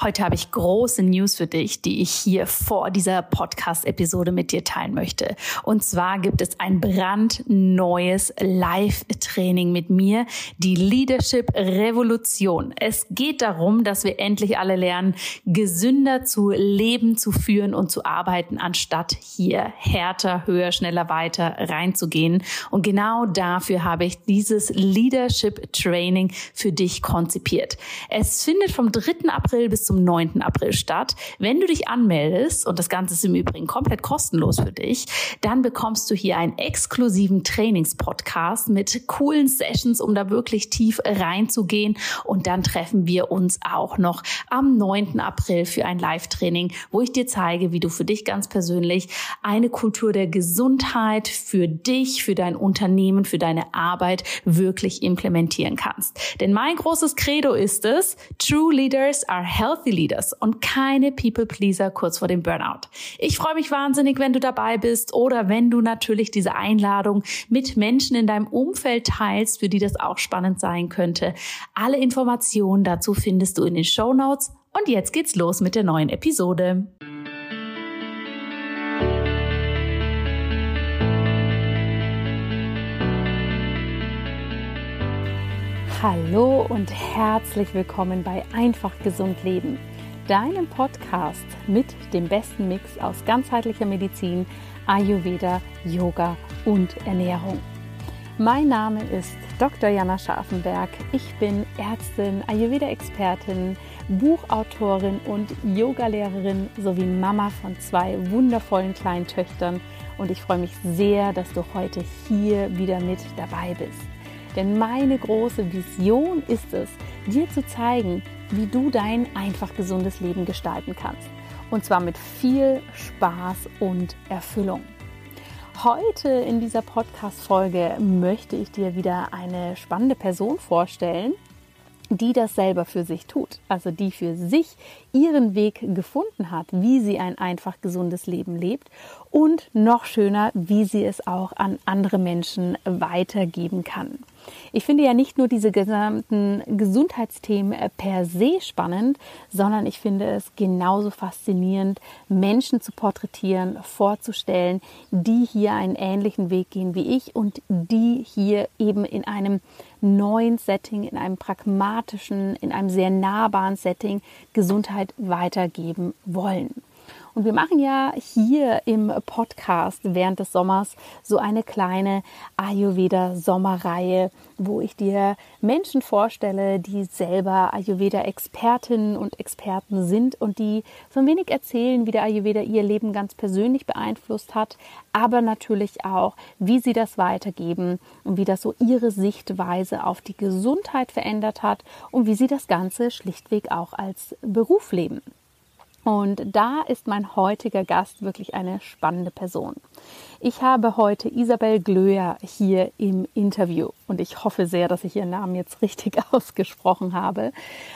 Heute habe ich große News für dich, die ich hier vor dieser Podcast-Episode mit dir teilen möchte. Und zwar gibt es ein brandneues Live-Training mit mir, die Leadership Revolution. Es geht darum, dass wir endlich alle lernen, gesünder zu leben, zu führen und zu arbeiten, anstatt hier härter, höher, schneller, weiter reinzugehen. Und genau dafür habe ich dieses Leadership Training für dich konzipiert. Es findet vom 3. April bis zum 9. April statt. Wenn du dich anmeldest, und das Ganze ist im Übrigen komplett kostenlos für dich, dann bekommst du hier einen exklusiven Trainingspodcast mit coolen Sessions, um da wirklich tief reinzugehen. Und dann treffen wir uns auch noch am 9. April für ein Live-Training, wo ich dir zeige, wie du für dich ganz persönlich eine Kultur der Gesundheit für dich, für dein Unternehmen, für deine Arbeit wirklich implementieren kannst. Denn mein großes Credo ist es, True Leaders are healthy Healthy Leaders und keine People Pleaser kurz vor dem Burnout. Ich freue mich wahnsinnig, wenn du dabei bist oder wenn du natürlich diese Einladung mit Menschen in deinem Umfeld teilst, für die das auch spannend sein könnte. Alle Informationen dazu findest du in den Show Notes. Und jetzt geht's los mit der neuen Episode. Hallo und herzlich willkommen bei Einfach Gesund Leben, deinem Podcast mit dem besten Mix aus ganzheitlicher Medizin, Ayurveda, Yoga und Ernährung. Mein Name ist Dr. Jana Scharfenberg. Ich bin Ärztin, Ayurveda-Expertin, Buchautorin und Yogalehrerin sowie Mama von zwei wundervollen kleinen Töchtern und ich freue mich sehr, dass du heute hier wieder mit dabei bist. Denn meine große Vision ist es, dir zu zeigen, wie du dein einfach gesundes Leben gestalten kannst. Und zwar mit viel Spaß und Erfüllung. Heute in dieser Podcast-Folge möchte ich dir wieder eine spannende Person vorstellen, die das selber für sich tut, also die für sich ihren Weg gefunden hat, wie sie ein einfach gesundes Leben lebt und noch schöner, wie sie es auch an andere Menschen weitergeben kann. Ich finde ja nicht nur diese gesamten Gesundheitsthemen per se spannend, sondern ich finde es genauso faszinierend, Menschen zu porträtieren, vorzustellen, die hier einen ähnlichen Weg gehen wie ich und die hier eben in einem neuen Setting, in einem pragmatischen, in einem sehr nahbaren Setting Gesundheit weitergeben wollen. Und wir machen ja hier im Podcast während des Sommers so eine kleine Ayurveda-Sommerreihe, wo ich dir Menschen vorstelle, die selber Ayurveda-Expertinnen und Experten sind und die so ein wenig erzählen, wie der Ayurveda ihr Leben ganz persönlich beeinflusst hat, aber natürlich auch, wie sie das weitergeben und wie das so ihre Sichtweise auf die Gesundheit verändert hat und wie sie das Ganze schlichtweg auch als Beruf leben. Und da ist mein heutiger Gast wirklich eine spannende Person. Ich habe heute Isabel Glöer hier im Interview und ich hoffe sehr, dass ich ihren Namen jetzt richtig ausgesprochen habe.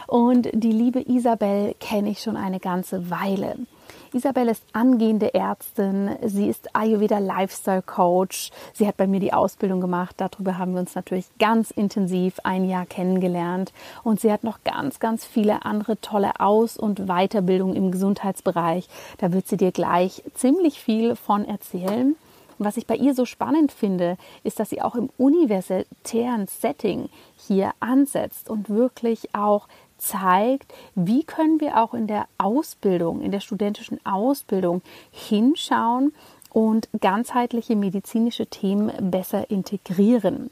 Und die liebe Isabel kenne ich schon eine ganze Weile. Isabel ist angehende Ärztin, sie ist Ayurveda Lifestyle Coach. Sie hat bei mir die Ausbildung gemacht. Darüber haben wir uns natürlich ganz intensiv ein Jahr kennengelernt. Und sie hat noch ganz, ganz viele andere tolle Aus- und Weiterbildungen im Gesundheitsbereich. Da wird sie dir gleich ziemlich viel von erzählen. Und was ich bei ihr so spannend finde, ist, dass sie auch im universitären Setting hier ansetzt und wirklich auch zeigt, wie können wir auch in der Ausbildung, in der studentischen Ausbildung hinschauen und ganzheitliche medizinische Themen besser integrieren.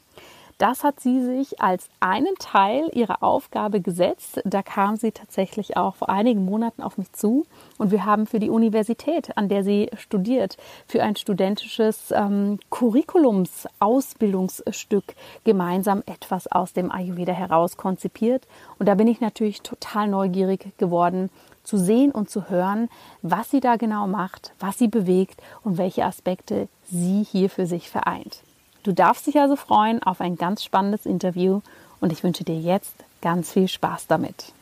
Das hat sie sich als einen Teil ihrer Aufgabe gesetzt. Da kam sie tatsächlich auch vor einigen Monaten auf mich zu und wir haben für die Universität, an der sie studiert, für ein studentisches ähm, Curriculums-Ausbildungsstück gemeinsam etwas aus dem Ayurveda heraus konzipiert. Und da bin ich natürlich total neugierig geworden, zu sehen und zu hören, was sie da genau macht, was sie bewegt und welche Aspekte sie hier für sich vereint. Du darfst dich also freuen auf ein ganz spannendes Interview und ich wünsche dir jetzt ganz viel Spaß damit.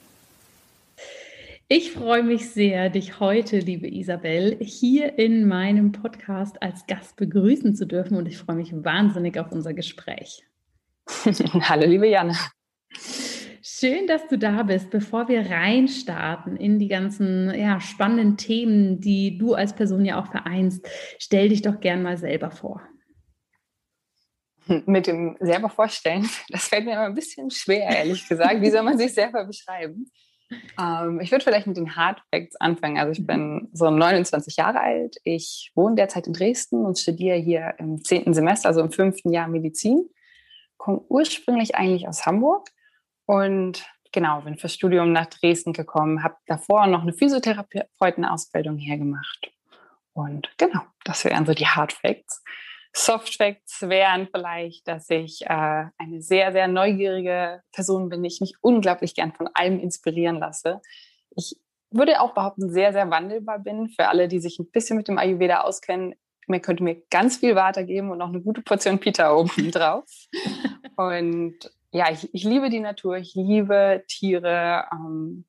Ich freue mich sehr, dich heute, liebe Isabel, hier in meinem Podcast als Gast begrüßen zu dürfen und ich freue mich wahnsinnig auf unser Gespräch. Hallo, liebe Janne. Schön, dass du da bist. Bevor wir reinstarten in die ganzen ja, spannenden Themen, die du als Person ja auch vereinst, stell dich doch gern mal selber vor. Mit dem selber vorstellen, das fällt mir immer ein bisschen schwer, ehrlich gesagt. Wie soll man sich selber beschreiben? Ähm, ich würde vielleicht mit den Hard Facts anfangen. Also ich mhm. bin so 29 Jahre alt. Ich wohne derzeit in Dresden und studiere hier im zehnten Semester, also im fünften Jahr Medizin. Komme ursprünglich eigentlich aus Hamburg und genau, bin fürs Studium nach Dresden gekommen, habe davor noch eine Physiotherapeutenausbildung hergemacht. Und genau, das wären so die Hard Facts. Soft Facts wären vielleicht, dass ich äh, eine sehr, sehr neugierige Person bin, ich mich unglaublich gern von allem inspirieren lasse. Ich würde auch behaupten, sehr, sehr wandelbar bin. Für alle, die sich ein bisschen mit dem Ayurveda auskennen, mir könnte mir ganz viel weitergeben und noch eine gute Portion Pita oben drauf. und ja, ich, ich liebe die Natur, ich liebe Tiere, ähm,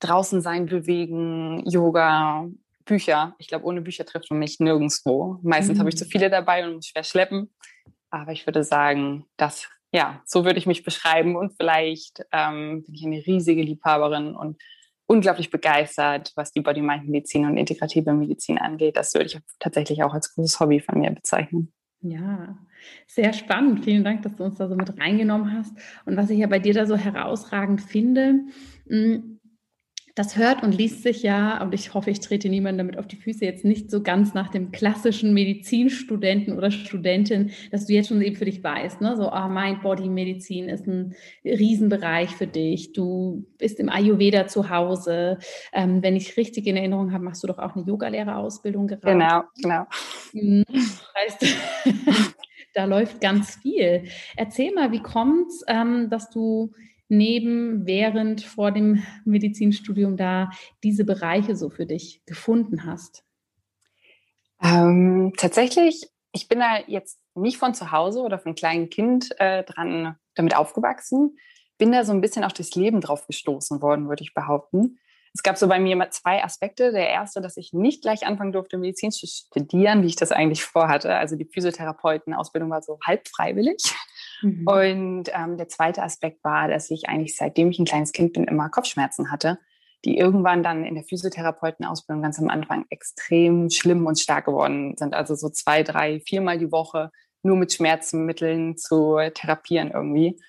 draußen sein, bewegen, Yoga, Bücher. Ich glaube, ohne Bücher trifft man mich nirgendwo. Meistens mhm. habe ich zu viele dabei und muss schwer schleppen. Aber ich würde sagen, dass, ja, so würde ich mich beschreiben. Und vielleicht ähm, bin ich eine riesige Liebhaberin und unglaublich begeistert, was die Body-Mind-Medizin und integrative Medizin angeht. Das würde ich tatsächlich auch als großes Hobby von mir bezeichnen. Ja, sehr spannend. Vielen Dank, dass du uns da so mit reingenommen hast. Und was ich ja bei dir da so herausragend finde, mm, das hört und liest sich ja, und ich hoffe, ich trete niemanden damit auf die Füße, jetzt nicht so ganz nach dem klassischen Medizinstudenten oder Studentin, dass du jetzt schon eben für dich weißt, ne? so oh, Mind-Body-Medizin ist ein Riesenbereich für dich, du bist im Ayurveda zu Hause. Ähm, wenn ich richtig in Erinnerung habe, machst du doch auch eine Yogalehrerausbildung gerade. Genau, genau. Mhm. Das heißt, da läuft ganz viel. Erzähl mal, wie kommt es, ähm, dass du neben, während, vor dem Medizinstudium da diese Bereiche so für dich gefunden hast? Ähm, tatsächlich, ich bin da jetzt nicht von zu Hause oder von kleinem Kind äh, dran damit aufgewachsen, bin da so ein bisschen auf das Leben drauf gestoßen worden, würde ich behaupten. Es gab so bei mir immer zwei Aspekte. Der erste, dass ich nicht gleich anfangen durfte, Medizin zu studieren, wie ich das eigentlich vorhatte. Also die Physiotherapeutenausbildung war so halb freiwillig. Mhm. Und ähm, der zweite Aspekt war, dass ich eigentlich seitdem ich ein kleines Kind bin, immer Kopfschmerzen hatte, die irgendwann dann in der Physiotherapeutenausbildung ganz am Anfang extrem schlimm und stark geworden sind. Also so zwei, drei, viermal die Woche nur mit Schmerzmitteln zu therapieren irgendwie.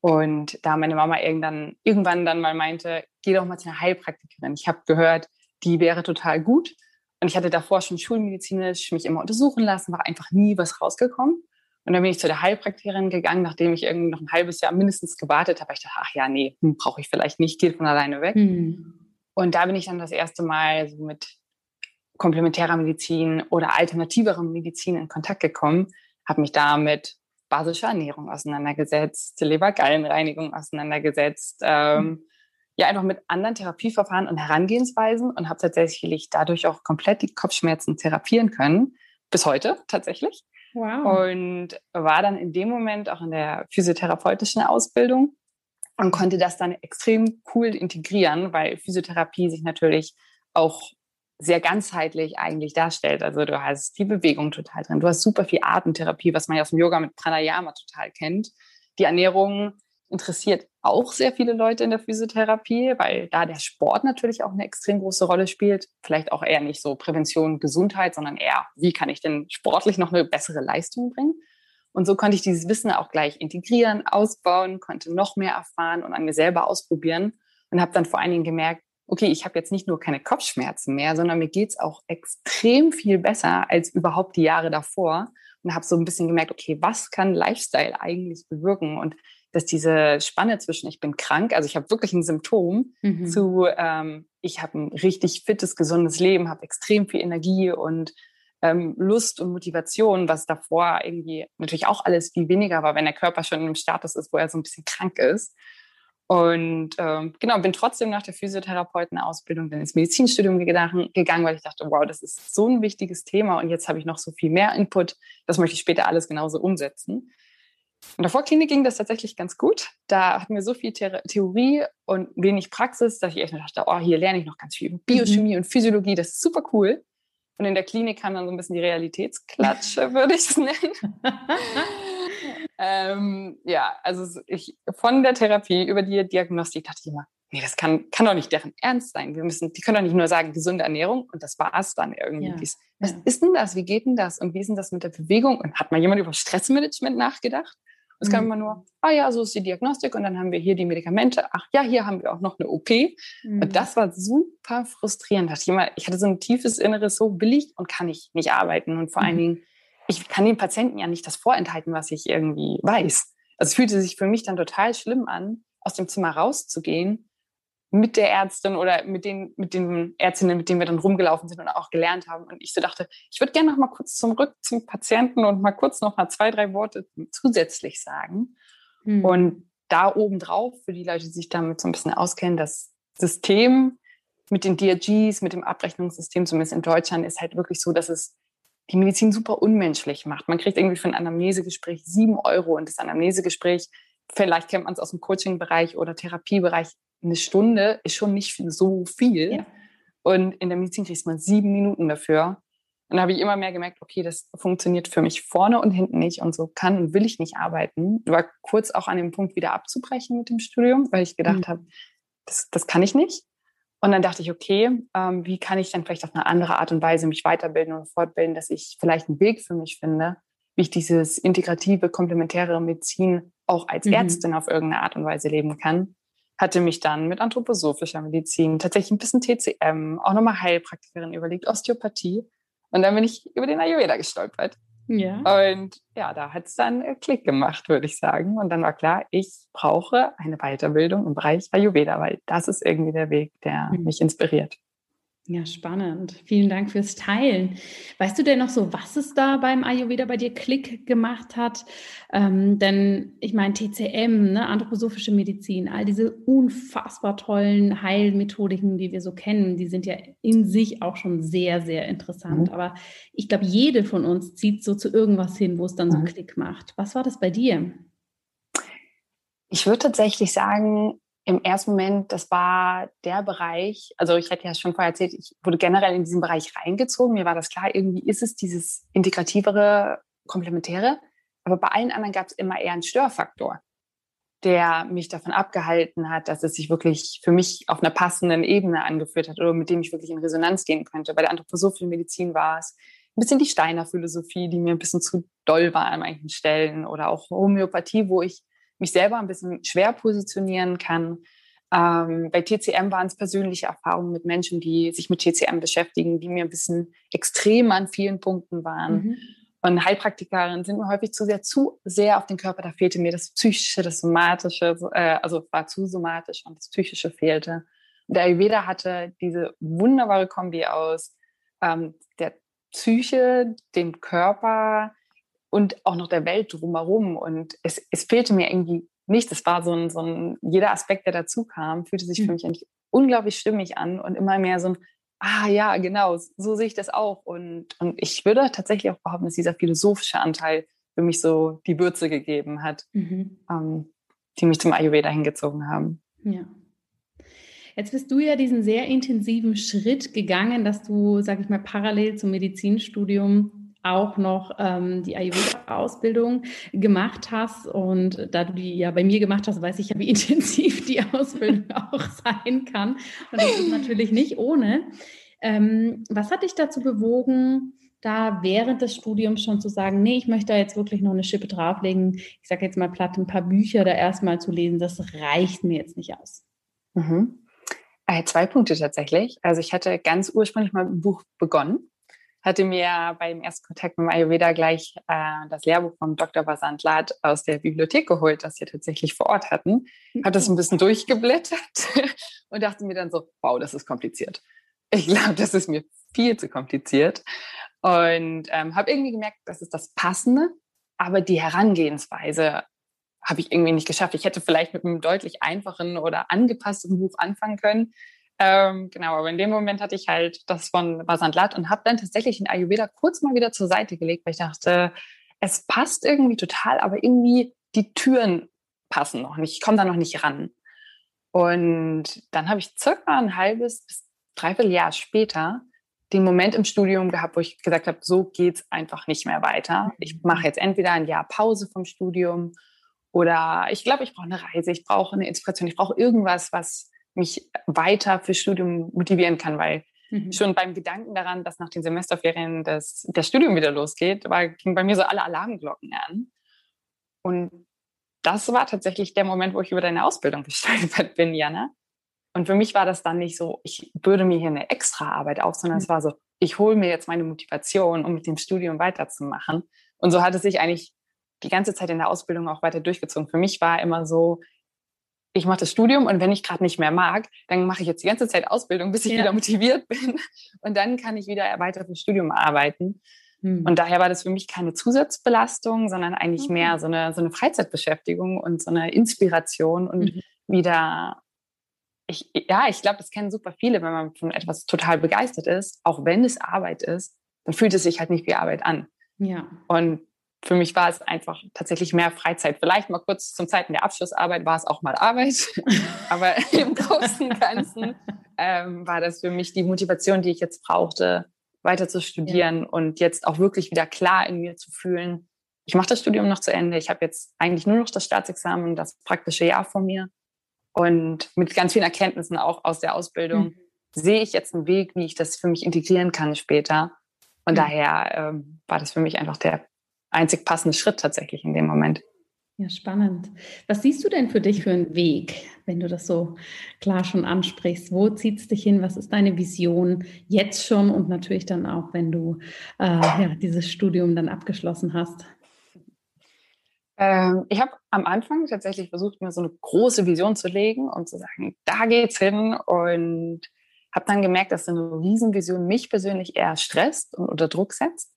Und da meine Mama irgendwann, irgendwann dann mal meinte, geh doch mal zu einer Heilpraktikerin. Ich habe gehört, die wäre total gut. Und ich hatte davor schon schulmedizinisch mich immer untersuchen lassen, war einfach nie was rausgekommen. Und dann bin ich zu der Heilpraktikerin gegangen, nachdem ich irgendwie noch ein halbes Jahr mindestens gewartet habe. Ich dachte, ach ja, nee, hm, brauche ich vielleicht nicht, geht von alleine weg. Mhm. Und da bin ich dann das erste Mal so mit komplementärer Medizin oder alternativerer Medizin in Kontakt gekommen, habe mich da mit basischer Ernährung auseinandergesetzt, Lebergallenreinigung auseinandergesetzt, ähm, mhm. ja einfach mit anderen Therapieverfahren und Herangehensweisen und habe tatsächlich dadurch auch komplett die Kopfschmerzen therapieren können, bis heute tatsächlich. Wow. Und war dann in dem Moment auch in der physiotherapeutischen Ausbildung und konnte das dann extrem cool integrieren, weil Physiotherapie sich natürlich auch sehr ganzheitlich eigentlich darstellt. Also du hast die Bewegung total drin, du hast super viel Atemtherapie, was man ja aus dem Yoga mit Pranayama total kennt. Die Ernährung interessiert auch sehr viele Leute in der Physiotherapie, weil da der Sport natürlich auch eine extrem große Rolle spielt. Vielleicht auch eher nicht so Prävention, Gesundheit, sondern eher, wie kann ich denn sportlich noch eine bessere Leistung bringen? Und so konnte ich dieses Wissen auch gleich integrieren, ausbauen, konnte noch mehr erfahren und an mir selber ausprobieren und habe dann vor allen Dingen gemerkt, okay, ich habe jetzt nicht nur keine Kopfschmerzen mehr, sondern mir geht's auch extrem viel besser als überhaupt die Jahre davor und habe so ein bisschen gemerkt, okay, was kann Lifestyle eigentlich bewirken? Und dass diese Spanne zwischen ich bin krank, also ich habe wirklich ein Symptom, mhm. zu ähm, ich habe ein richtig fittes, gesundes Leben, habe extrem viel Energie und ähm, Lust und Motivation, was davor irgendwie natürlich auch alles viel weniger war, wenn der Körper schon im Status ist, wo er so ein bisschen krank ist. Und ähm, genau, bin trotzdem nach der Physiotherapeutenausbildung dann ins Medizinstudium gegangen, gegangen, weil ich dachte, wow, das ist so ein wichtiges Thema und jetzt habe ich noch so viel mehr Input, das möchte ich später alles genauso umsetzen. In der Vorklinik ging das tatsächlich ganz gut. Da hatten wir so viel The Theorie und wenig Praxis, dass ich echt dachte, oh, hier lerne ich noch ganz viel Biochemie mhm. und Physiologie, das ist super cool. Und in der Klinik kam dann so ein bisschen die Realitätsklatsche, würde ich es nennen. ähm, ja, also ich von der Therapie über die Diagnostik dachte ich immer, nee, das kann, kann doch nicht deren Ernst sein. Wir müssen, die können doch nicht nur sagen, gesunde Ernährung und das war es dann irgendwie. Ja, was ja. ist denn das? Wie geht denn das? Und wie ist denn das mit der Bewegung? Und hat mal jemand über Stressmanagement nachgedacht? Es mhm. kam immer nur, ah ja, so ist die Diagnostik und dann haben wir hier die Medikamente. Ach ja, hier haben wir auch noch eine OP. Mhm. Und das war super frustrierend. Ich, immer, ich hatte so ein tiefes Inneres, so will ich und kann ich nicht arbeiten. Und vor mhm. allen Dingen, ich kann den Patienten ja nicht das vorenthalten, was ich irgendwie weiß. Also es fühlte sich für mich dann total schlimm an, aus dem Zimmer rauszugehen mit der Ärztin oder mit den, mit den Ärztinnen, mit denen wir dann rumgelaufen sind und auch gelernt haben. Und ich so dachte, ich würde gerne noch mal kurz zurück zum Patienten und mal kurz noch mal zwei, drei Worte zusätzlich sagen. Mhm. Und da obendrauf, für die Leute, die sich damit so ein bisschen auskennen, das System mit den DRGs, mit dem Abrechnungssystem, zumindest in Deutschland, ist halt wirklich so, dass es die Medizin super unmenschlich macht. Man kriegt irgendwie für ein Anamnesegespräch sieben Euro und das Anamnesegespräch, vielleicht kennt man es aus dem Coaching-Bereich oder Therapiebereich, eine Stunde ist schon nicht so viel. Ja. Und in der Medizin kriegt man sieben Minuten dafür. Und da habe ich immer mehr gemerkt, okay, das funktioniert für mich vorne und hinten nicht und so kann und will ich nicht arbeiten. Ich war kurz auch an dem Punkt, wieder abzubrechen mit dem Studium, weil ich gedacht mhm. habe, das, das kann ich nicht. Und dann dachte ich, okay, ähm, wie kann ich dann vielleicht auf eine andere Art und Weise mich weiterbilden und fortbilden, dass ich vielleicht einen Weg für mich finde, wie ich dieses integrative, komplementäre Medizin auch als mhm. Ärztin auf irgendeine Art und Weise leben kann hatte mich dann mit anthroposophischer Medizin, tatsächlich ein bisschen TCM, auch nochmal Heilpraktikerin überlegt, Osteopathie. Und dann bin ich über den Ayurveda gestolpert. Ja. Und ja, da hat es dann Klick gemacht, würde ich sagen. Und dann war klar, ich brauche eine Weiterbildung im Bereich Ayurveda, weil das ist irgendwie der Weg, der mhm. mich inspiriert. Ja, spannend. Vielen Dank fürs Teilen. Weißt du denn noch so, was es da beim Ayurveda bei dir Klick gemacht hat? Ähm, denn ich meine, TCM, ne, anthroposophische Medizin, all diese unfassbar tollen Heilmethodiken, die wir so kennen, die sind ja in sich auch schon sehr, sehr interessant. Mhm. Aber ich glaube, jede von uns zieht so zu irgendwas hin, wo es dann so mhm. Klick macht. Was war das bei dir? Ich würde tatsächlich sagen, im ersten Moment, das war der Bereich, also ich hatte ja schon vorher erzählt, ich wurde generell in diesen Bereich reingezogen. Mir war das klar, irgendwie ist es dieses integrativere, komplementäre. Aber bei allen anderen gab es immer eher einen Störfaktor, der mich davon abgehalten hat, dass es sich wirklich für mich auf einer passenden Ebene angeführt hat oder mit dem ich wirklich in Resonanz gehen könnte. Bei der anthroposophischen Medizin war es ein bisschen die Steiner Philosophie, die mir ein bisschen zu doll war an manchen Stellen oder auch Homöopathie, wo ich mich selber ein bisschen schwer positionieren kann. Ähm, bei TCM waren es persönliche Erfahrungen mit Menschen, die sich mit TCM beschäftigen, die mir ein bisschen extrem an vielen Punkten waren. Mhm. Und Heilpraktikerinnen sind mir häufig zu sehr, zu sehr auf den Körper. Da fehlte mir das Psychische, das Somatische, äh, also war zu somatisch und das Psychische fehlte. Und der Ayurveda hatte diese wunderbare Kombi aus ähm, der Psyche, dem Körper, und auch noch der Welt drumherum. Und es, es fehlte mir irgendwie nichts. Es war so ein, so ein, jeder Aspekt, der dazu kam, fühlte sich für mhm. mich eigentlich unglaublich stimmig an und immer mehr so ein, ah ja, genau, so sehe ich das auch. Und, und ich würde tatsächlich auch behaupten, dass dieser philosophische Anteil für mich so die Würze gegeben hat, mhm. ähm, die mich zum Ayurveda hingezogen haben. Ja. Jetzt bist du ja diesen sehr intensiven Schritt gegangen, dass du, sag ich mal, parallel zum Medizinstudium auch noch ähm, die Ayurveda-Ausbildung gemacht hast. Und da du die ja bei mir gemacht hast, weiß ich ja, wie intensiv die Ausbildung auch sein kann. Und das ist natürlich nicht ohne. Ähm, was hat dich dazu bewogen, da während des Studiums schon zu sagen, nee, ich möchte da jetzt wirklich noch eine Schippe drauflegen. Ich sage jetzt mal platt, ein paar Bücher da erstmal zu lesen, das reicht mir jetzt nicht aus. Mhm. Äh, zwei Punkte tatsächlich. Also ich hatte ganz ursprünglich mal ein Buch begonnen hatte mir beim ersten Kontakt mit Ayurveda gleich äh, das Lehrbuch von Dr. Vasant Lad aus der Bibliothek geholt, das wir tatsächlich vor Ort hatten. Habe das ein bisschen durchgeblättert und dachte mir dann so, wow, das ist kompliziert. Ich glaube, das ist mir viel zu kompliziert. Und ähm, habe irgendwie gemerkt, das ist das Passende, aber die Herangehensweise habe ich irgendwie nicht geschafft. Ich hätte vielleicht mit einem deutlich einfachen oder angepassten Buch anfangen können. Ähm, genau, aber in dem Moment hatte ich halt das von Vasant und habe dann tatsächlich den Ayurveda kurz mal wieder zur Seite gelegt, weil ich dachte, es passt irgendwie total, aber irgendwie die Türen passen noch nicht. Ich komme da noch nicht ran. Und dann habe ich circa ein halbes bis dreiviertel Jahr später den Moment im Studium gehabt, wo ich gesagt habe, so geht's einfach nicht mehr weiter. Ich mhm. mache jetzt entweder ein Jahr Pause vom Studium oder ich glaube, ich brauche eine Reise, ich brauche eine Inspiration, ich brauche irgendwas, was mich weiter fürs Studium motivieren kann, weil mhm. schon beim Gedanken daran, dass nach den Semesterferien das, das Studium wieder losgeht, war, ging bei mir so alle Alarmglocken an. Und das war tatsächlich der Moment, wo ich über deine Ausbildung gestolpert bin, Jana. Und für mich war das dann nicht so, ich würde mir hier eine extra Arbeit auf, sondern mhm. es war so, ich hole mir jetzt meine Motivation, um mit dem Studium weiterzumachen. Und so hat es sich eigentlich die ganze Zeit in der Ausbildung auch weiter durchgezogen. Für mich war immer so, ich mache das Studium und wenn ich gerade nicht mehr mag, dann mache ich jetzt die ganze Zeit Ausbildung, bis ich ja. wieder motiviert bin. Und dann kann ich wieder weiter fürs Studium arbeiten. Mhm. Und daher war das für mich keine Zusatzbelastung, sondern eigentlich okay. mehr so eine, so eine Freizeitbeschäftigung und so eine Inspiration und mhm. wieder ich, ja, ich glaube, das kennen super viele, wenn man von etwas total begeistert ist, auch wenn es Arbeit ist, dann fühlt es sich halt nicht wie Arbeit an. Ja. Und für mich war es einfach tatsächlich mehr Freizeit. Vielleicht mal kurz zum Zeiten der Abschlussarbeit war es auch mal Arbeit, aber im Großen und Ganzen ähm, war das für mich die Motivation, die ich jetzt brauchte, weiter zu studieren ja. und jetzt auch wirklich wieder klar in mir zu fühlen. Ich mache das Studium noch zu Ende. Ich habe jetzt eigentlich nur noch das Staatsexamen, das praktische Jahr vor mir. Und mit ganz vielen Erkenntnissen auch aus der Ausbildung mhm. sehe ich jetzt einen Weg, wie ich das für mich integrieren kann später. Und mhm. daher ähm, war das für mich einfach der einzig passende Schritt tatsächlich in dem Moment. Ja, spannend. Was siehst du denn für dich für einen Weg, wenn du das so klar schon ansprichst? Wo zieht es dich hin? Was ist deine Vision jetzt schon und natürlich dann auch, wenn du äh, ja, dieses Studium dann abgeschlossen hast? Ähm, ich habe am Anfang tatsächlich versucht, mir so eine große Vision zu legen und zu sagen, da geht's hin und habe dann gemerkt, dass so eine Riesenvision mich persönlich eher stresst und unter Druck setzt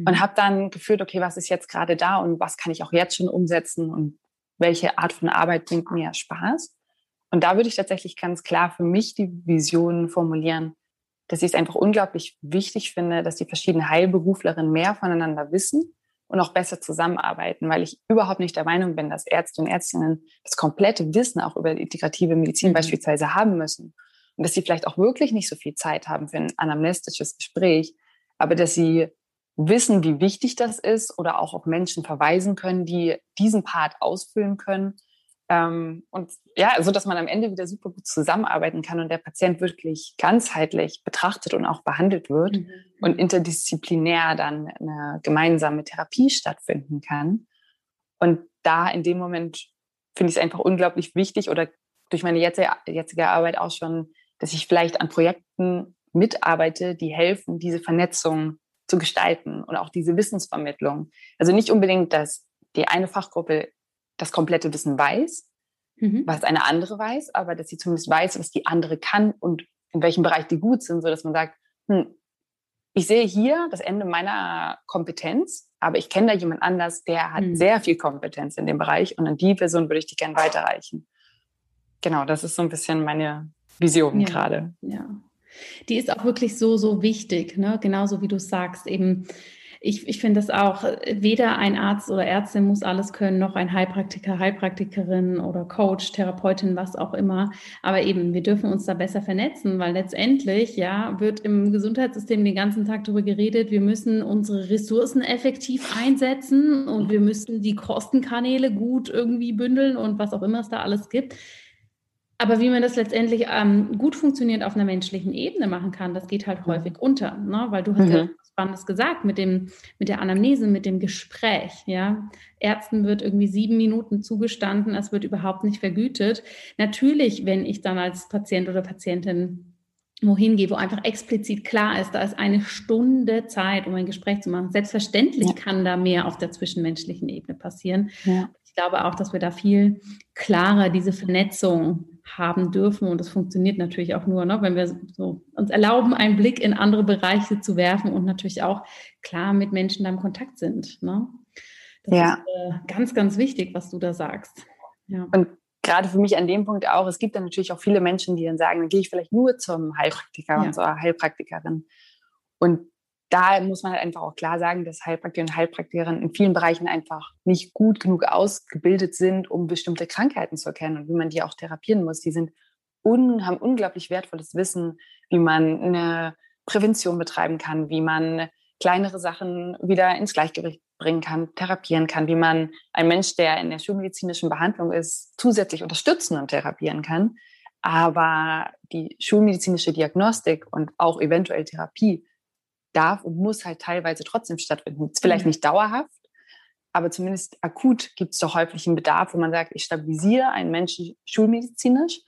mhm. und habe dann gefühlt, okay, was ist jetzt gerade da und was kann ich auch jetzt schon umsetzen und welche Art von Arbeit bringt mir Spaß? Und da würde ich tatsächlich ganz klar für mich die Vision formulieren, dass ich es einfach unglaublich wichtig finde, dass die verschiedenen Heilberuflerinnen mehr voneinander wissen und auch besser zusammenarbeiten, weil ich überhaupt nicht der Meinung bin, dass Ärzte und Ärztinnen das komplette Wissen auch über integrative Medizin mhm. beispielsweise haben müssen und dass sie vielleicht auch wirklich nicht so viel Zeit haben für ein anamnestisches Gespräch, aber dass sie wissen, wie wichtig das ist oder auch auf Menschen verweisen können, die diesen Part ausfüllen können ähm, und ja, so dass man am Ende wieder super gut zusammenarbeiten kann und der Patient wirklich ganzheitlich betrachtet und auch behandelt wird mhm. und interdisziplinär dann eine gemeinsame Therapie stattfinden kann. Und da in dem Moment finde ich es einfach unglaublich wichtig oder durch meine jetzige, jetzige Arbeit auch schon, dass ich vielleicht an Projekten mitarbeite, die helfen, diese Vernetzung zu gestalten und auch diese Wissensvermittlung. Also nicht unbedingt, dass die eine Fachgruppe das komplette Wissen weiß, mhm. was eine andere weiß, aber dass sie zumindest weiß, was die andere kann und in welchem Bereich die gut sind, so dass man sagt, hm, ich sehe hier das Ende meiner Kompetenz, aber ich kenne da jemand anders, der hat mhm. sehr viel Kompetenz in dem Bereich und an die Person würde ich die gerne weiterreichen. Genau, das ist so ein bisschen meine Vision ja. gerade. Ja. Die ist auch wirklich so, so wichtig, ne? genauso wie du sagst, eben ich, ich finde das auch, weder ein Arzt oder Ärztin muss alles können, noch ein Heilpraktiker, Heilpraktikerin oder Coach, Therapeutin, was auch immer. Aber eben, wir dürfen uns da besser vernetzen, weil letztendlich, ja, wird im Gesundheitssystem den ganzen Tag darüber geredet, wir müssen unsere Ressourcen effektiv einsetzen und wir müssen die Kostenkanäle gut irgendwie bündeln und was auch immer es da alles gibt. Aber wie man das letztendlich ähm, gut funktionierend auf einer menschlichen Ebene machen kann, das geht halt häufig unter, ne? weil du hast mhm. ja Spannendes gesagt mit dem, mit der Anamnese, mit dem Gespräch, ja. Ärzten wird irgendwie sieben Minuten zugestanden, es wird überhaupt nicht vergütet. Natürlich, wenn ich dann als Patient oder Patientin wohin gehe, wo einfach explizit klar ist, da ist eine Stunde Zeit, um ein Gespräch zu machen. Selbstverständlich ja. kann da mehr auf der zwischenmenschlichen Ebene passieren. Ja. Ich glaube auch, dass wir da viel klarer diese Vernetzung haben dürfen. Und das funktioniert natürlich auch nur, ne, wenn wir so uns erlauben, einen Blick in andere Bereiche zu werfen und natürlich auch klar mit Menschen da im Kontakt sind. Ne? Das ja. ist äh, ganz, ganz wichtig, was du da sagst. Ja. Und gerade für mich an dem Punkt auch, es gibt dann natürlich auch viele Menschen, die dann sagen, dann gehe ich vielleicht nur zum Heilpraktiker ja. und zur Heilpraktikerin. Und da muss man halt einfach auch klar sagen, dass Heilpraktiker und Heilpraktikerinnen in vielen Bereichen einfach nicht gut genug ausgebildet sind, um bestimmte Krankheiten zu erkennen und wie man die auch therapieren muss. Die sind un, haben unglaublich wertvolles Wissen, wie man eine Prävention betreiben kann, wie man kleinere Sachen wieder ins Gleichgewicht bringen kann, therapieren kann, wie man einen Mensch, der in der schulmedizinischen Behandlung ist, zusätzlich unterstützen und therapieren kann. Aber die schulmedizinische Diagnostik und auch eventuell Therapie darf und muss halt teilweise trotzdem stattfinden. Vielleicht nicht dauerhaft, aber zumindest akut gibt es doch häufig einen Bedarf, wo man sagt, ich stabilisiere einen Menschen schulmedizinisch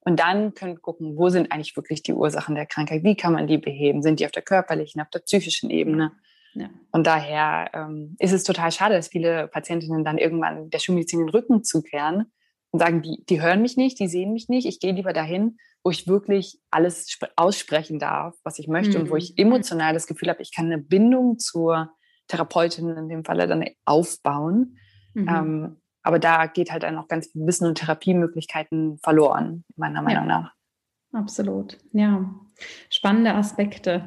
und dann können wir gucken, wo sind eigentlich wirklich die Ursachen der Krankheit, wie kann man die beheben, sind die auf der körperlichen, auf der psychischen Ebene. Ja. Und daher ähm, ist es total schade, dass viele Patientinnen dann irgendwann der Schulmedizin den Rücken zukehren und sagen, die, die hören mich nicht, die sehen mich nicht, ich gehe lieber dahin, wo ich wirklich alles aussprechen darf, was ich möchte mhm. und wo ich mhm. emotional das Gefühl habe, ich kann eine Bindung zur Therapeutin in dem Falle dann aufbauen. Mhm. Ähm, aber da geht halt dann auch ganz viel Wissen und Therapiemöglichkeiten verloren, meiner Meinung ja. nach. Absolut, ja. Spannende Aspekte.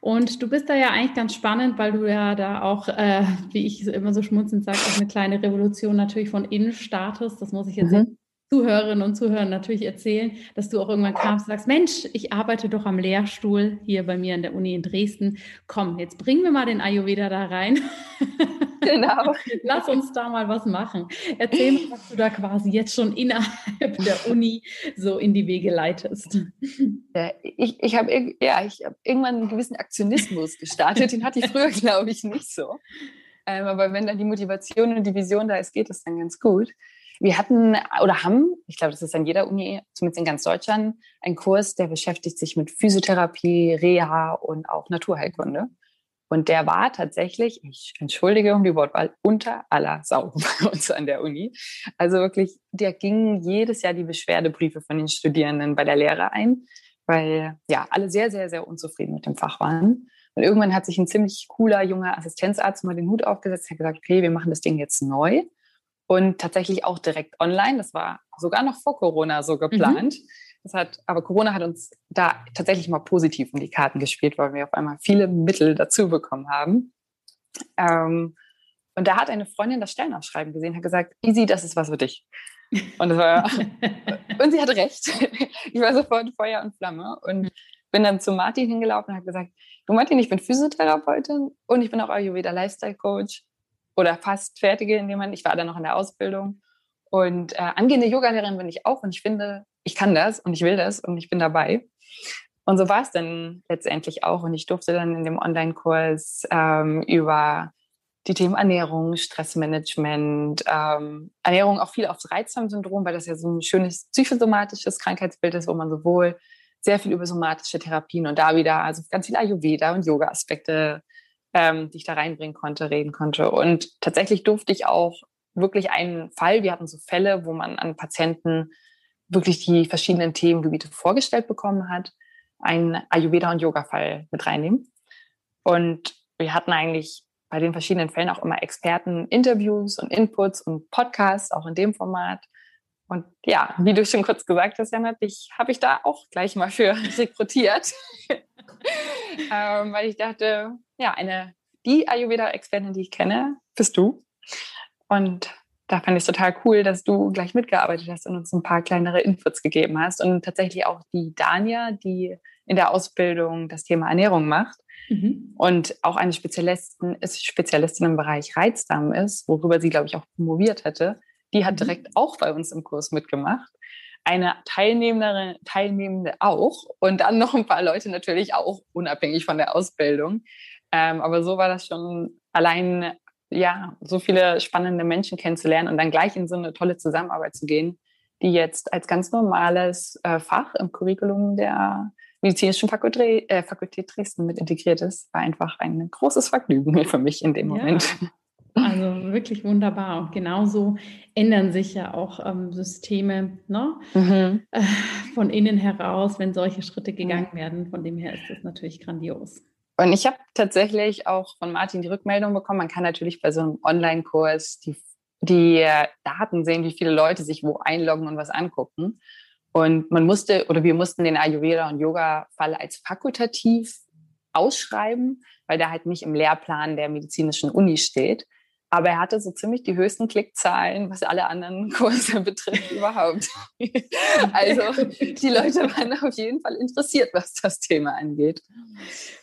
Und du bist da ja eigentlich ganz spannend, weil du ja da auch, äh, wie ich immer so schmunzend sage, auch eine kleine Revolution natürlich von innen startest. Das muss ich jetzt mhm. Zuhörerinnen und Zuhörern natürlich erzählen, dass du auch irgendwann kamst und sagst, Mensch, ich arbeite doch am Lehrstuhl hier bei mir an der Uni in Dresden. Komm, jetzt bringen wir mal den Ayurveda da rein. Genau. Lass uns da mal was machen. Erzähl mir, was du da quasi jetzt schon innerhalb der Uni so in die Wege leitest. Ich ich habe ja, hab irgendwann einen gewissen Aktionismus gestartet. Den hatte ich früher, glaube ich, nicht so. Ähm, aber wenn dann die Motivation und die Vision da ist, geht es dann ganz gut. Wir hatten oder haben, ich glaube, das ist an jeder Uni, zumindest in ganz Deutschland, einen Kurs, der beschäftigt sich mit Physiotherapie, Reha und auch Naturheilkunde. Und der war tatsächlich, ich entschuldige um die Wortwahl, unter aller Sau bei uns an der Uni. Also wirklich, der ging jedes Jahr die Beschwerdebriefe von den Studierenden bei der Lehre ein, weil ja alle sehr, sehr, sehr unzufrieden mit dem Fach waren. Und irgendwann hat sich ein ziemlich cooler junger Assistenzarzt mal den Hut aufgesetzt und hat gesagt, okay, wir machen das Ding jetzt neu und tatsächlich auch direkt online. Das war sogar noch vor Corona so geplant. Mhm. Das hat, aber Corona hat uns da tatsächlich mal positiv in die Karten gespielt, weil wir auf einmal viele Mittel dazu bekommen haben. Ähm, und da hat eine Freundin das Stellenausschreiben gesehen, hat gesagt, Easy, das ist was für dich. Und, war, und sie hatte recht. Ich war sofort Feuer und Flamme und bin dann zu Martin hingelaufen und habe gesagt, du Martin, ich bin Physiotherapeutin und ich bin auch Ayurveda Lifestyle Coach oder fast fertige in dem Moment. Ich war dann noch in der Ausbildung. Und äh, angehende Yogalehrerin bin ich auch und ich finde, ich kann das und ich will das und ich bin dabei. Und so war es dann letztendlich auch. Und ich durfte dann in dem Online-Kurs ähm, über die Themen Ernährung, Stressmanagement, ähm, Ernährung auch viel aufs Reizdarmsyndrom, weil das ja so ein schönes psychosomatisches Krankheitsbild ist, wo man sowohl sehr viel über somatische Therapien und da wieder also ganz viel Ayurveda und Yoga-Aspekte ähm, die ich da reinbringen konnte, reden konnte. Und tatsächlich durfte ich auch wirklich einen Fall, wir hatten so Fälle, wo man an Patienten wirklich die verschiedenen Themengebiete vorgestellt bekommen hat, einen Ayurveda- und Yoga-Fall mit reinnehmen. Und wir hatten eigentlich bei den verschiedenen Fällen auch immer Experten, Interviews und Inputs und Podcasts, auch in dem Format. Und ja, wie du schon kurz gesagt hast, Jan, ich habe ich da auch gleich mal für rekrutiert, ähm, weil ich dachte, ja, eine, die Ayurveda-Expertin, die ich kenne, bist du. Und da fand ich es total cool, dass du gleich mitgearbeitet hast und uns ein paar kleinere Inputs gegeben hast. Und tatsächlich auch die Dania, die in der Ausbildung das Thema Ernährung macht mhm. und auch eine Spezialistin, ist Spezialistin im Bereich Reizdarm ist, worüber sie, glaube ich, auch promoviert hätte, die hat mhm. direkt auch bei uns im Kurs mitgemacht. Eine Teilnehmende, Teilnehmende auch und dann noch ein paar Leute natürlich auch, unabhängig von der Ausbildung. Ähm, aber so war das schon allein, ja, so viele spannende Menschen kennenzulernen und dann gleich in so eine tolle Zusammenarbeit zu gehen, die jetzt als ganz normales äh, Fach im Curriculum der medizinischen Fakultät, äh, Fakultät Dresden mit integriert ist, war einfach ein großes Vergnügen für mich in dem Moment. Ja. Also wirklich wunderbar. Und genauso ändern sich ja auch ähm, Systeme ne? Mhm. Äh, von innen heraus, wenn solche Schritte gegangen werden. Von dem her ist das natürlich grandios. Und ich habe tatsächlich auch von Martin die Rückmeldung bekommen, man kann natürlich bei so einem Online-Kurs die, die Daten sehen, wie viele Leute sich wo einloggen und was angucken. Und man musste oder wir mussten den Ayurveda und Yoga-Fall als fakultativ ausschreiben, weil der halt nicht im Lehrplan der medizinischen Uni steht. Aber er hatte so ziemlich die höchsten Klickzahlen, was alle anderen Kurse betrifft, überhaupt. also die Leute waren auf jeden Fall interessiert, was das Thema angeht.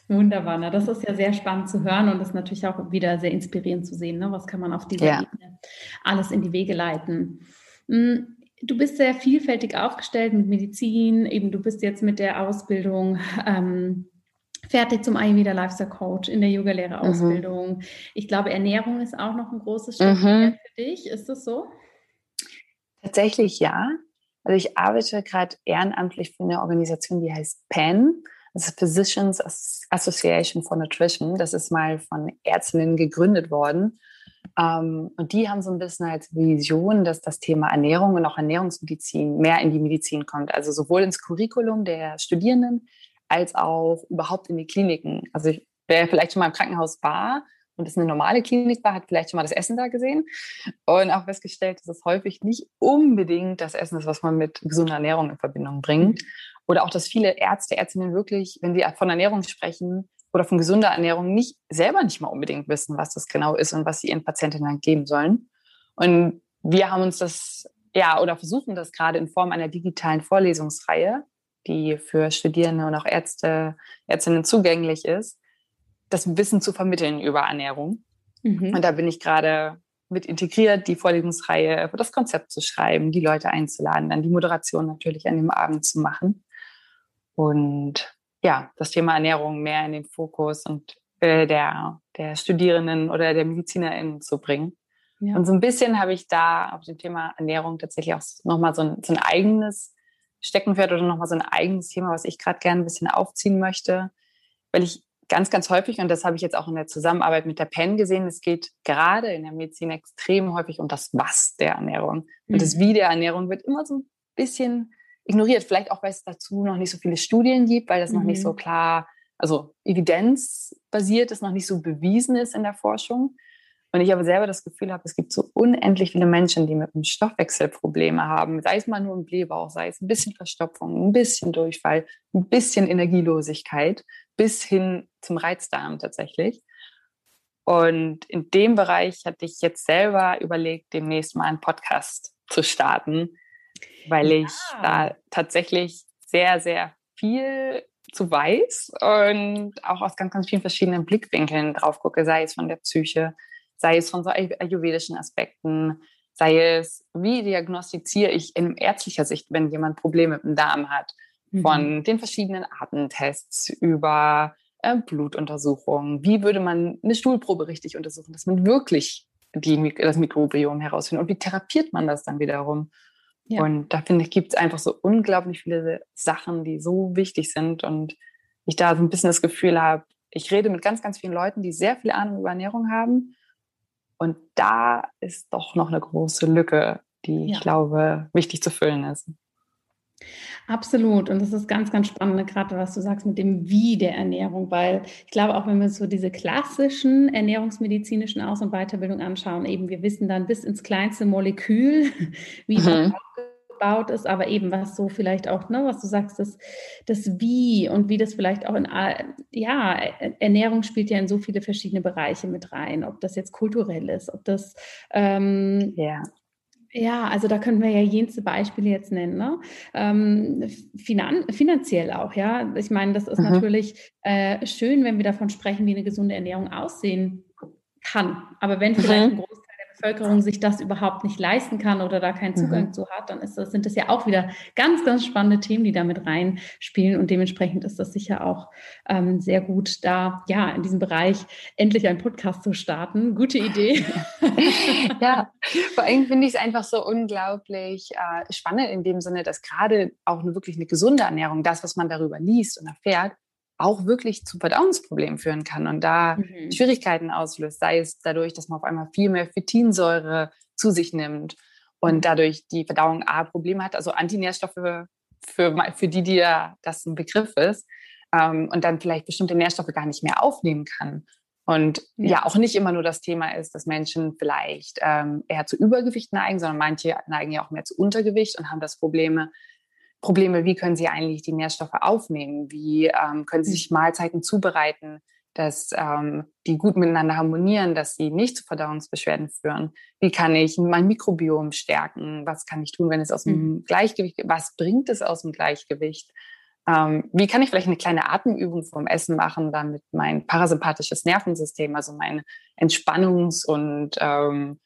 Wunderbar, na, das ist ja sehr spannend zu hören und ist natürlich auch wieder sehr inspirierend zu sehen, ne? was kann man auf dieser ja. Ebene alles in die Wege leiten. Hm, du bist sehr vielfältig aufgestellt mit Medizin, eben du bist jetzt mit der Ausbildung ähm, fertig zum Ayurveda Lifestyle Coach in der Yoga-Lehre-Ausbildung. Mhm. Ich glaube, Ernährung ist auch noch ein großes Steckenpferd mhm. für dich. Ist das so? Tatsächlich ja. Also ich arbeite gerade ehrenamtlich für eine Organisation, die heißt PAN. Das ist Physicians Association for Nutrition. Das ist mal von Ärztinnen gegründet worden. Um, und die haben so ein bisschen als Vision, dass das Thema Ernährung und auch Ernährungsmedizin mehr in die Medizin kommt. Also sowohl ins Curriculum der Studierenden als auch überhaupt in die Kliniken. Also ich, wer vielleicht schon mal im Krankenhaus war und es eine normale Klinik war, hat vielleicht schon mal das Essen da gesehen und auch festgestellt, dass es häufig nicht unbedingt das Essen ist, was man mit gesunder Ernährung in Verbindung bringt. Oder auch, dass viele Ärzte, Ärztinnen wirklich, wenn sie von Ernährung sprechen oder von gesunder Ernährung, nicht selber nicht mal unbedingt wissen, was das genau ist und was sie ihren Patientinnen geben sollen. Und wir haben uns das, ja, oder versuchen das gerade in Form einer digitalen Vorlesungsreihe die für Studierende und auch Ärzte, Ärztinnen zugänglich ist, das Wissen zu vermitteln über Ernährung. Mhm. Und da bin ich gerade mit integriert, die Vorlesungsreihe, das Konzept zu schreiben, die Leute einzuladen, dann die Moderation natürlich an dem Abend zu machen. Und ja, das Thema Ernährung mehr in den Fokus und äh, der, der Studierenden oder der MedizinerInnen zu bringen. Ja. Und so ein bisschen habe ich da auf dem Thema Ernährung tatsächlich auch nochmal so ein, so ein eigenes Steckenpferd oder nochmal so ein eigenes Thema, was ich gerade gerne ein bisschen aufziehen möchte, weil ich ganz, ganz häufig, und das habe ich jetzt auch in der Zusammenarbeit mit der PEN gesehen, es geht gerade in der Medizin extrem häufig um das Was der Ernährung. Und mhm. das Wie der Ernährung wird immer so ein bisschen ignoriert. Vielleicht auch, weil es dazu noch nicht so viele Studien gibt, weil das mhm. noch nicht so mhm. klar, also evidenzbasiert ist, noch nicht so bewiesen ist in der Forschung. Und ich aber selber das Gefühl habe, es gibt so unendlich viele Menschen, die mit dem Stoffwechsel Probleme haben, sei es mal nur ein Blähbauch, sei es ein bisschen Verstopfung, ein bisschen Durchfall, ein bisschen Energielosigkeit, bis hin zum Reizdarm tatsächlich. Und in dem Bereich hatte ich jetzt selber überlegt, demnächst mal einen Podcast zu starten, weil ja. ich da tatsächlich sehr, sehr viel zu weiß und auch aus ganz, ganz vielen verschiedenen Blickwinkeln drauf gucke, sei es von der Psyche, sei es von so ayurvedischen Aspekten, sei es, wie diagnostiziere ich in ärztlicher Sicht, wenn jemand Probleme mit dem Darm hat, mhm. von den verschiedenen Artentests über äh, Blutuntersuchungen, wie würde man eine Stuhlprobe richtig untersuchen, dass man wirklich die, das Mikrobiom herausfindet und wie therapiert man das dann wiederum. Ja. Und da finde ich, gibt es einfach so unglaublich viele Sachen, die so wichtig sind und ich da so ein bisschen das Gefühl habe, ich rede mit ganz, ganz vielen Leuten, die sehr viel Ahnung über Ernährung haben und da ist doch noch eine große Lücke, die ja. ich glaube, wichtig zu füllen ist. Absolut. Und das ist ganz, ganz spannend, gerade was du sagst mit dem Wie der Ernährung, weil ich glaube, auch wenn wir so diese klassischen ernährungsmedizinischen Aus- und Weiterbildung anschauen, eben wir wissen dann bis ins kleinste Molekül, wie mhm aufgebaut ist, aber eben was so vielleicht auch, ne, was du sagst, das, das Wie und wie das vielleicht auch in, ja, Ernährung spielt ja in so viele verschiedene Bereiche mit rein, ob das jetzt kulturell ist, ob das, ähm, ja. Ja, also da können wir ja jenste Beispiele jetzt nennen. Ne? Ähm, finan finanziell auch, ja. Ich meine, das ist mhm. natürlich äh, schön, wenn wir davon sprechen, wie eine gesunde Ernährung aussehen kann. Aber wenn vielleicht mhm. ein Großteil Bevölkerung sich das überhaupt nicht leisten kann oder da keinen Zugang mhm. zu hat, dann ist das, sind das ja auch wieder ganz, ganz spannende Themen, die damit reinspielen. Und dementsprechend ist das sicher auch ähm, sehr gut, da ja in diesem Bereich endlich einen Podcast zu starten. Gute Idee. ja, vor allem finde ich es einfach so unglaublich äh, spannend in dem Sinne, dass gerade auch eine, wirklich eine gesunde Ernährung, das, was man darüber liest und erfährt, auch wirklich zu Verdauungsproblemen führen kann und da mhm. Schwierigkeiten auslöst, sei es dadurch, dass man auf einmal viel mehr Phytinsäure zu sich nimmt und dadurch die Verdauung A Probleme hat, also Antinährstoffe für, für die, die ja das ein Begriff ist, ähm, und dann vielleicht bestimmte Nährstoffe gar nicht mehr aufnehmen kann. Und ja. ja, auch nicht immer nur das Thema ist, dass Menschen vielleicht ähm, eher zu Übergewicht neigen, sondern manche neigen ja auch mehr zu Untergewicht und haben das Probleme, Probleme, wie können Sie eigentlich die Nährstoffe aufnehmen? Wie ähm, können Sie sich Mahlzeiten zubereiten, dass ähm, die gut miteinander harmonieren, dass sie nicht zu Verdauungsbeschwerden führen? Wie kann ich mein Mikrobiom stärken? Was kann ich tun, wenn es aus dem mhm. Gleichgewicht, was bringt es aus dem Gleichgewicht? Ähm, wie kann ich vielleicht eine kleine Atemübung vom Essen machen, damit mein parasympathisches Nervensystem, also mein Entspannungs- und ähm,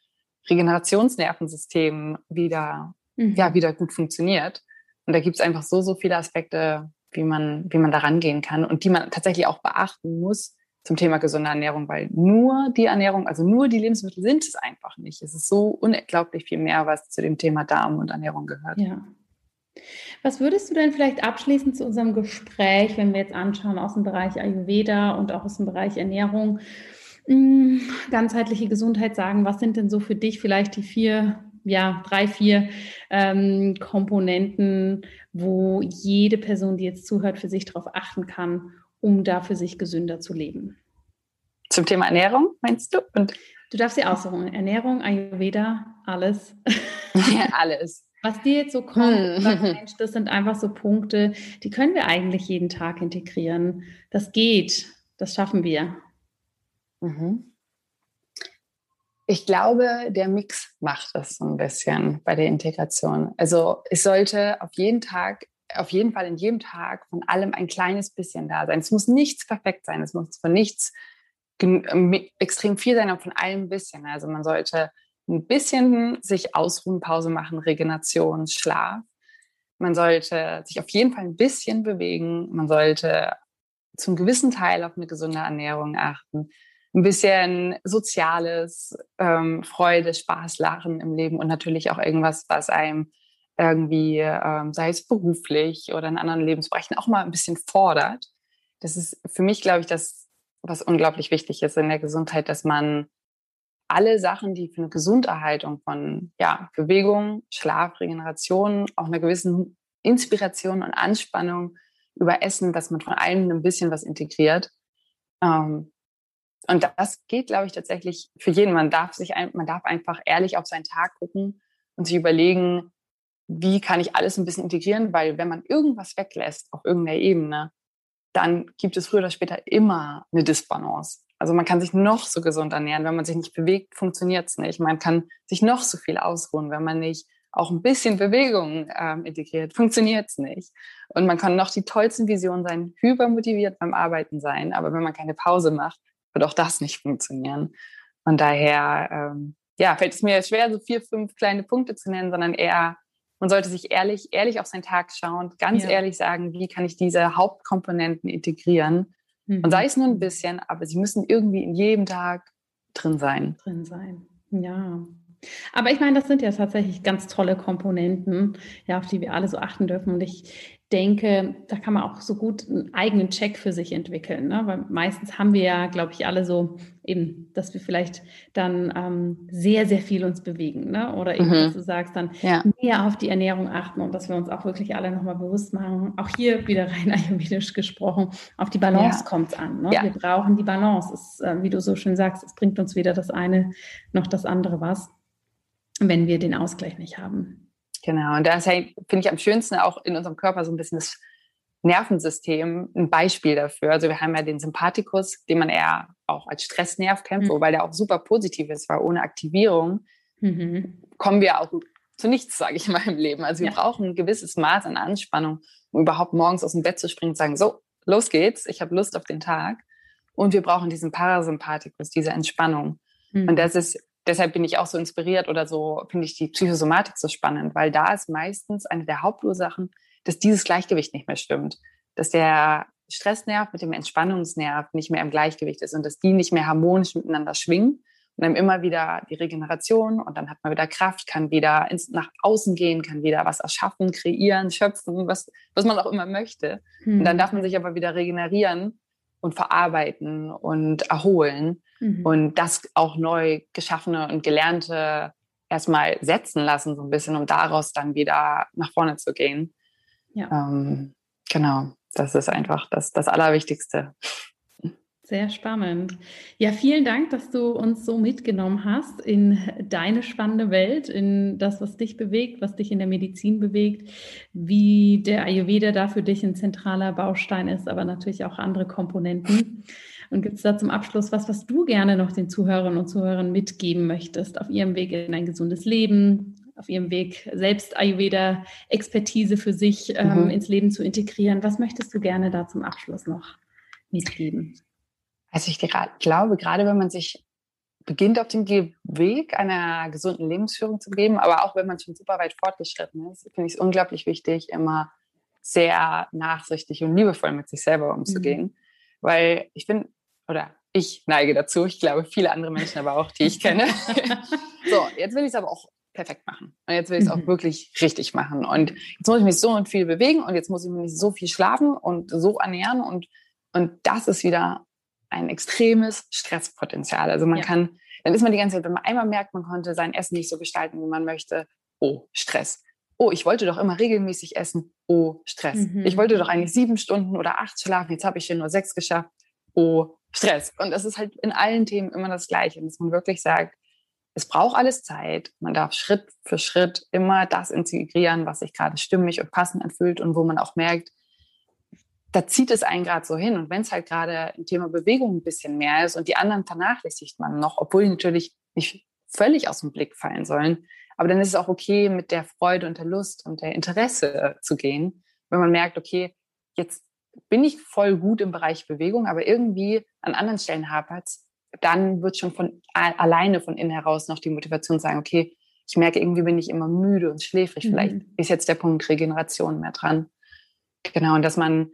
Regenerationsnervensystem wieder, mhm. ja, wieder gut funktioniert? Und da gibt es einfach so, so viele Aspekte, wie man, wie man da rangehen kann und die man tatsächlich auch beachten muss zum Thema gesunde Ernährung, weil nur die Ernährung, also nur die Lebensmittel sind es einfach nicht. Es ist so unglaublich viel mehr, was zu dem Thema Darm und Ernährung gehört. Ja. Was würdest du denn vielleicht abschließend zu unserem Gespräch, wenn wir jetzt anschauen aus dem Bereich Ayurveda und auch aus dem Bereich Ernährung, mm, ganzheitliche Gesundheit sagen? Was sind denn so für dich vielleicht die vier ja, drei, vier ähm, Komponenten, wo jede Person, die jetzt zuhört, für sich darauf achten kann, um da für sich gesünder zu leben. Zum Thema Ernährung, meinst du? Und du darfst sie aussuchen. Ernährung, Ayurveda, alles. Ja, alles. Was dir jetzt so kommt, hm. Mensch, das sind einfach so Punkte, die können wir eigentlich jeden Tag integrieren. Das geht, das schaffen wir. Mhm. Ich glaube, der Mix macht es so ein bisschen bei der Integration. Also es sollte auf jeden Tag, auf jeden Fall in jedem Tag von allem ein kleines bisschen da sein. Es muss nichts perfekt sein. Es muss von nichts extrem viel sein, aber von allem ein bisschen. Also man sollte ein bisschen sich ausruhen, Pause machen, Regeneration, Schlaf. Man sollte sich auf jeden Fall ein bisschen bewegen. Man sollte zum gewissen Teil auf eine gesunde Ernährung achten ein bisschen Soziales, ähm, Freude, Spaß, Lachen im Leben und natürlich auch irgendwas, was einem irgendwie, ähm, sei es beruflich oder in anderen Lebensbereichen, auch mal ein bisschen fordert. Das ist für mich, glaube ich, das, was unglaublich wichtig ist in der Gesundheit, dass man alle Sachen, die für eine Gesunderhaltung von ja, Bewegung, Schlaf, Regeneration, auch einer gewissen Inspiration und Anspannung über Essen, dass man von allem ein bisschen was integriert. Ähm, und das geht, glaube ich, tatsächlich für jeden. Man darf sich, ein, man darf einfach ehrlich auf seinen Tag gucken und sich überlegen, wie kann ich alles ein bisschen integrieren, weil wenn man irgendwas weglässt auf irgendeiner Ebene, dann gibt es früher oder später immer eine Disbalance. Also man kann sich noch so gesund ernähren, wenn man sich nicht bewegt, funktioniert es nicht. Man kann sich noch so viel ausruhen, wenn man nicht auch ein bisschen Bewegung ähm, integriert, funktioniert es nicht. Und man kann noch die tollsten Visionen sein, hypermotiviert beim Arbeiten sein, aber wenn man keine Pause macht, wird auch das nicht funktionieren. Und daher, ähm, ja, fällt es mir schwer, so vier, fünf kleine Punkte zu nennen, sondern eher, man sollte sich ehrlich, ehrlich auf seinen Tag schauen, ganz ja. ehrlich sagen, wie kann ich diese Hauptkomponenten integrieren? Mhm. Und sei es nur ein bisschen, aber sie müssen irgendwie in jedem Tag drin sein. Drin sein, ja. Aber ich meine, das sind ja tatsächlich ganz tolle Komponenten, ja, auf die wir alle so achten dürfen. Und ich denke, da kann man auch so gut einen eigenen Check für sich entwickeln. Ne? Weil meistens haben wir ja, glaube ich, alle so eben, dass wir vielleicht dann ähm, sehr, sehr viel uns bewegen. Ne? Oder eben, mhm. dass du sagst, dann ja. mehr auf die Ernährung achten und dass wir uns auch wirklich alle nochmal bewusst machen. Auch hier wieder rein ayurvedisch gesprochen, auf die Balance ja. kommt es an. Ne? Ja. Wir brauchen die Balance. Es, äh, wie du so schön sagst, es bringt uns weder das eine noch das andere was, wenn wir den Ausgleich nicht haben. Genau, und da ist finde ich am schönsten auch in unserem Körper so ein bisschen das Nervensystem ein Beispiel dafür. Also wir haben ja den Sympathikus, den man eher auch als Stressnerv kennt, mhm. wobei der auch super positiv ist, weil ohne Aktivierung mhm. kommen wir auch zu nichts, sage ich mal, im Leben. Also wir ja. brauchen ein gewisses Maß an Anspannung, um überhaupt morgens aus dem Bett zu springen und sagen, so, los geht's, ich habe Lust auf den Tag. Und wir brauchen diesen Parasympathikus, diese Entspannung. Mhm. Und das ist deshalb bin ich auch so inspiriert oder so finde ich die Psychosomatik so spannend, weil da ist meistens eine der Hauptursachen, dass dieses Gleichgewicht nicht mehr stimmt, dass der Stressnerv mit dem Entspannungsnerv nicht mehr im Gleichgewicht ist und dass die nicht mehr harmonisch miteinander schwingen und dann immer wieder die Regeneration und dann hat man wieder Kraft, kann wieder ins, nach außen gehen, kann wieder was erschaffen, kreieren, schöpfen, was, was man auch immer möchte. Hm. Und dann hm. darf man sich aber wieder regenerieren und verarbeiten und erholen mhm. und das auch neu geschaffene und gelernte erstmal setzen lassen, so ein bisschen, um daraus dann wieder nach vorne zu gehen. Ja. Ähm, genau, das ist einfach das, das Allerwichtigste. Sehr spannend. Ja, vielen Dank, dass du uns so mitgenommen hast in deine spannende Welt, in das, was dich bewegt, was dich in der Medizin bewegt, wie der Ayurveda da für dich ein zentraler Baustein ist, aber natürlich auch andere Komponenten. Und gibt es da zum Abschluss was, was du gerne noch den Zuhörerinnen und Zuhörern mitgeben möchtest auf ihrem Weg in ein gesundes Leben, auf ihrem Weg selbst Ayurveda-Expertise für sich ähm, mhm. ins Leben zu integrieren? Was möchtest du gerne da zum Abschluss noch mitgeben? Also ich glaube, gerade wenn man sich beginnt auf dem Weg einer gesunden Lebensführung zu geben, aber auch wenn man schon super weit fortgeschritten ist, finde ich es unglaublich wichtig, immer sehr nachsichtig und liebevoll mit sich selber umzugehen. Mhm. Weil ich finde, oder ich neige dazu, ich glaube viele andere Menschen aber auch, die ich kenne. so, jetzt will ich es aber auch perfekt machen. Und jetzt will ich es mhm. auch wirklich richtig machen. Und jetzt muss ich mich so und viel bewegen und jetzt muss ich mich so viel schlafen und so ernähren. Und, und das ist wieder ein extremes Stresspotenzial. Also man ja. kann, dann ist man die ganze Zeit, wenn man einmal merkt, man konnte sein Essen nicht so gestalten, wie man möchte, oh, Stress. Oh, ich wollte doch immer regelmäßig essen. Oh, Stress. Mhm. Ich wollte doch eigentlich sieben Stunden oder acht schlafen. Jetzt habe ich hier nur sechs geschafft. Oh, Stress. Und das ist halt in allen Themen immer das Gleiche, dass man wirklich sagt, es braucht alles Zeit. Man darf Schritt für Schritt immer das integrieren, was sich gerade stimmig und passend anfühlt und wo man auch merkt, da zieht es einen gerade so hin. Und wenn es halt gerade im Thema Bewegung ein bisschen mehr ist und die anderen vernachlässigt man noch, obwohl die natürlich nicht völlig aus dem Blick fallen sollen, aber dann ist es auch okay, mit der Freude und der Lust und der Interesse zu gehen, wenn man merkt, okay, jetzt bin ich voll gut im Bereich Bewegung, aber irgendwie an anderen Stellen hapert es, dann wird schon von alleine von innen heraus noch die Motivation sagen, okay, ich merke irgendwie bin ich immer müde und schläfrig. Mhm. Vielleicht ist jetzt der Punkt Regeneration mehr dran. Genau, und dass man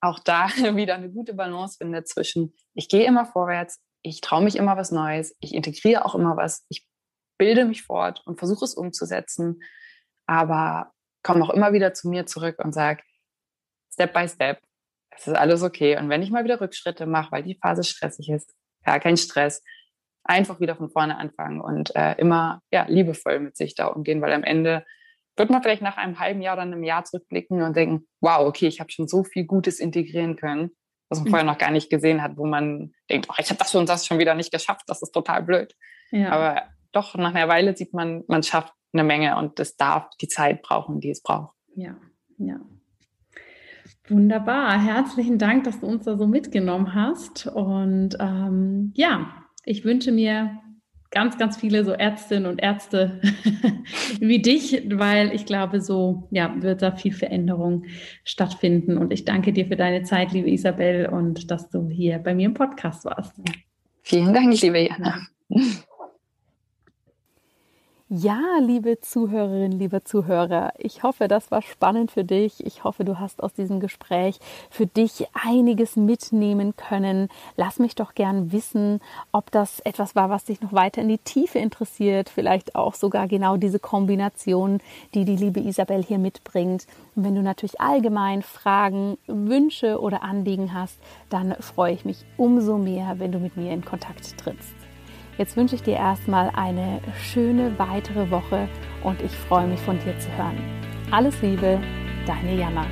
auch da wieder eine gute Balance findet zwischen, ich gehe immer vorwärts, ich traue mich immer was Neues, ich integriere auch immer was, ich bilde mich fort und versuche es umzusetzen, aber komme auch immer wieder zu mir zurück und sage, Step by Step, es ist alles okay. Und wenn ich mal wieder Rückschritte mache, weil die Phase stressig ist, ja, kein Stress, einfach wieder von vorne anfangen und äh, immer ja, liebevoll mit sich da umgehen, weil am Ende wird man vielleicht nach einem halben Jahr oder einem Jahr zurückblicken und denken, wow, okay, ich habe schon so viel Gutes integrieren können, was man mhm. vorher noch gar nicht gesehen hat, wo man denkt, oh, ich habe das und das schon wieder nicht geschafft, das ist total blöd. Ja. Aber doch, nach einer Weile sieht man, man schafft eine Menge und es darf die Zeit brauchen, die es braucht. Ja, ja. Wunderbar. Herzlichen Dank, dass du uns da so mitgenommen hast. Und ähm, ja, ich wünsche mir ganz, ganz viele so Ärztinnen und Ärzte wie dich, weil ich glaube, so ja, wird da viel Veränderung stattfinden. Und ich danke dir für deine Zeit, liebe Isabel, und dass du hier bei mir im Podcast warst. Vielen Dank, liebe Jana. Ja, liebe Zuhörerinnen, liebe Zuhörer, ich hoffe, das war spannend für dich. Ich hoffe, du hast aus diesem Gespräch für dich einiges mitnehmen können. Lass mich doch gern wissen, ob das etwas war, was dich noch weiter in die Tiefe interessiert. Vielleicht auch sogar genau diese Kombination, die die liebe Isabel hier mitbringt. Und wenn du natürlich allgemein Fragen, Wünsche oder Anliegen hast, dann freue ich mich umso mehr, wenn du mit mir in Kontakt trittst. Jetzt wünsche ich dir erstmal eine schöne weitere Woche und ich freue mich von dir zu hören. Alles Liebe, deine Jana.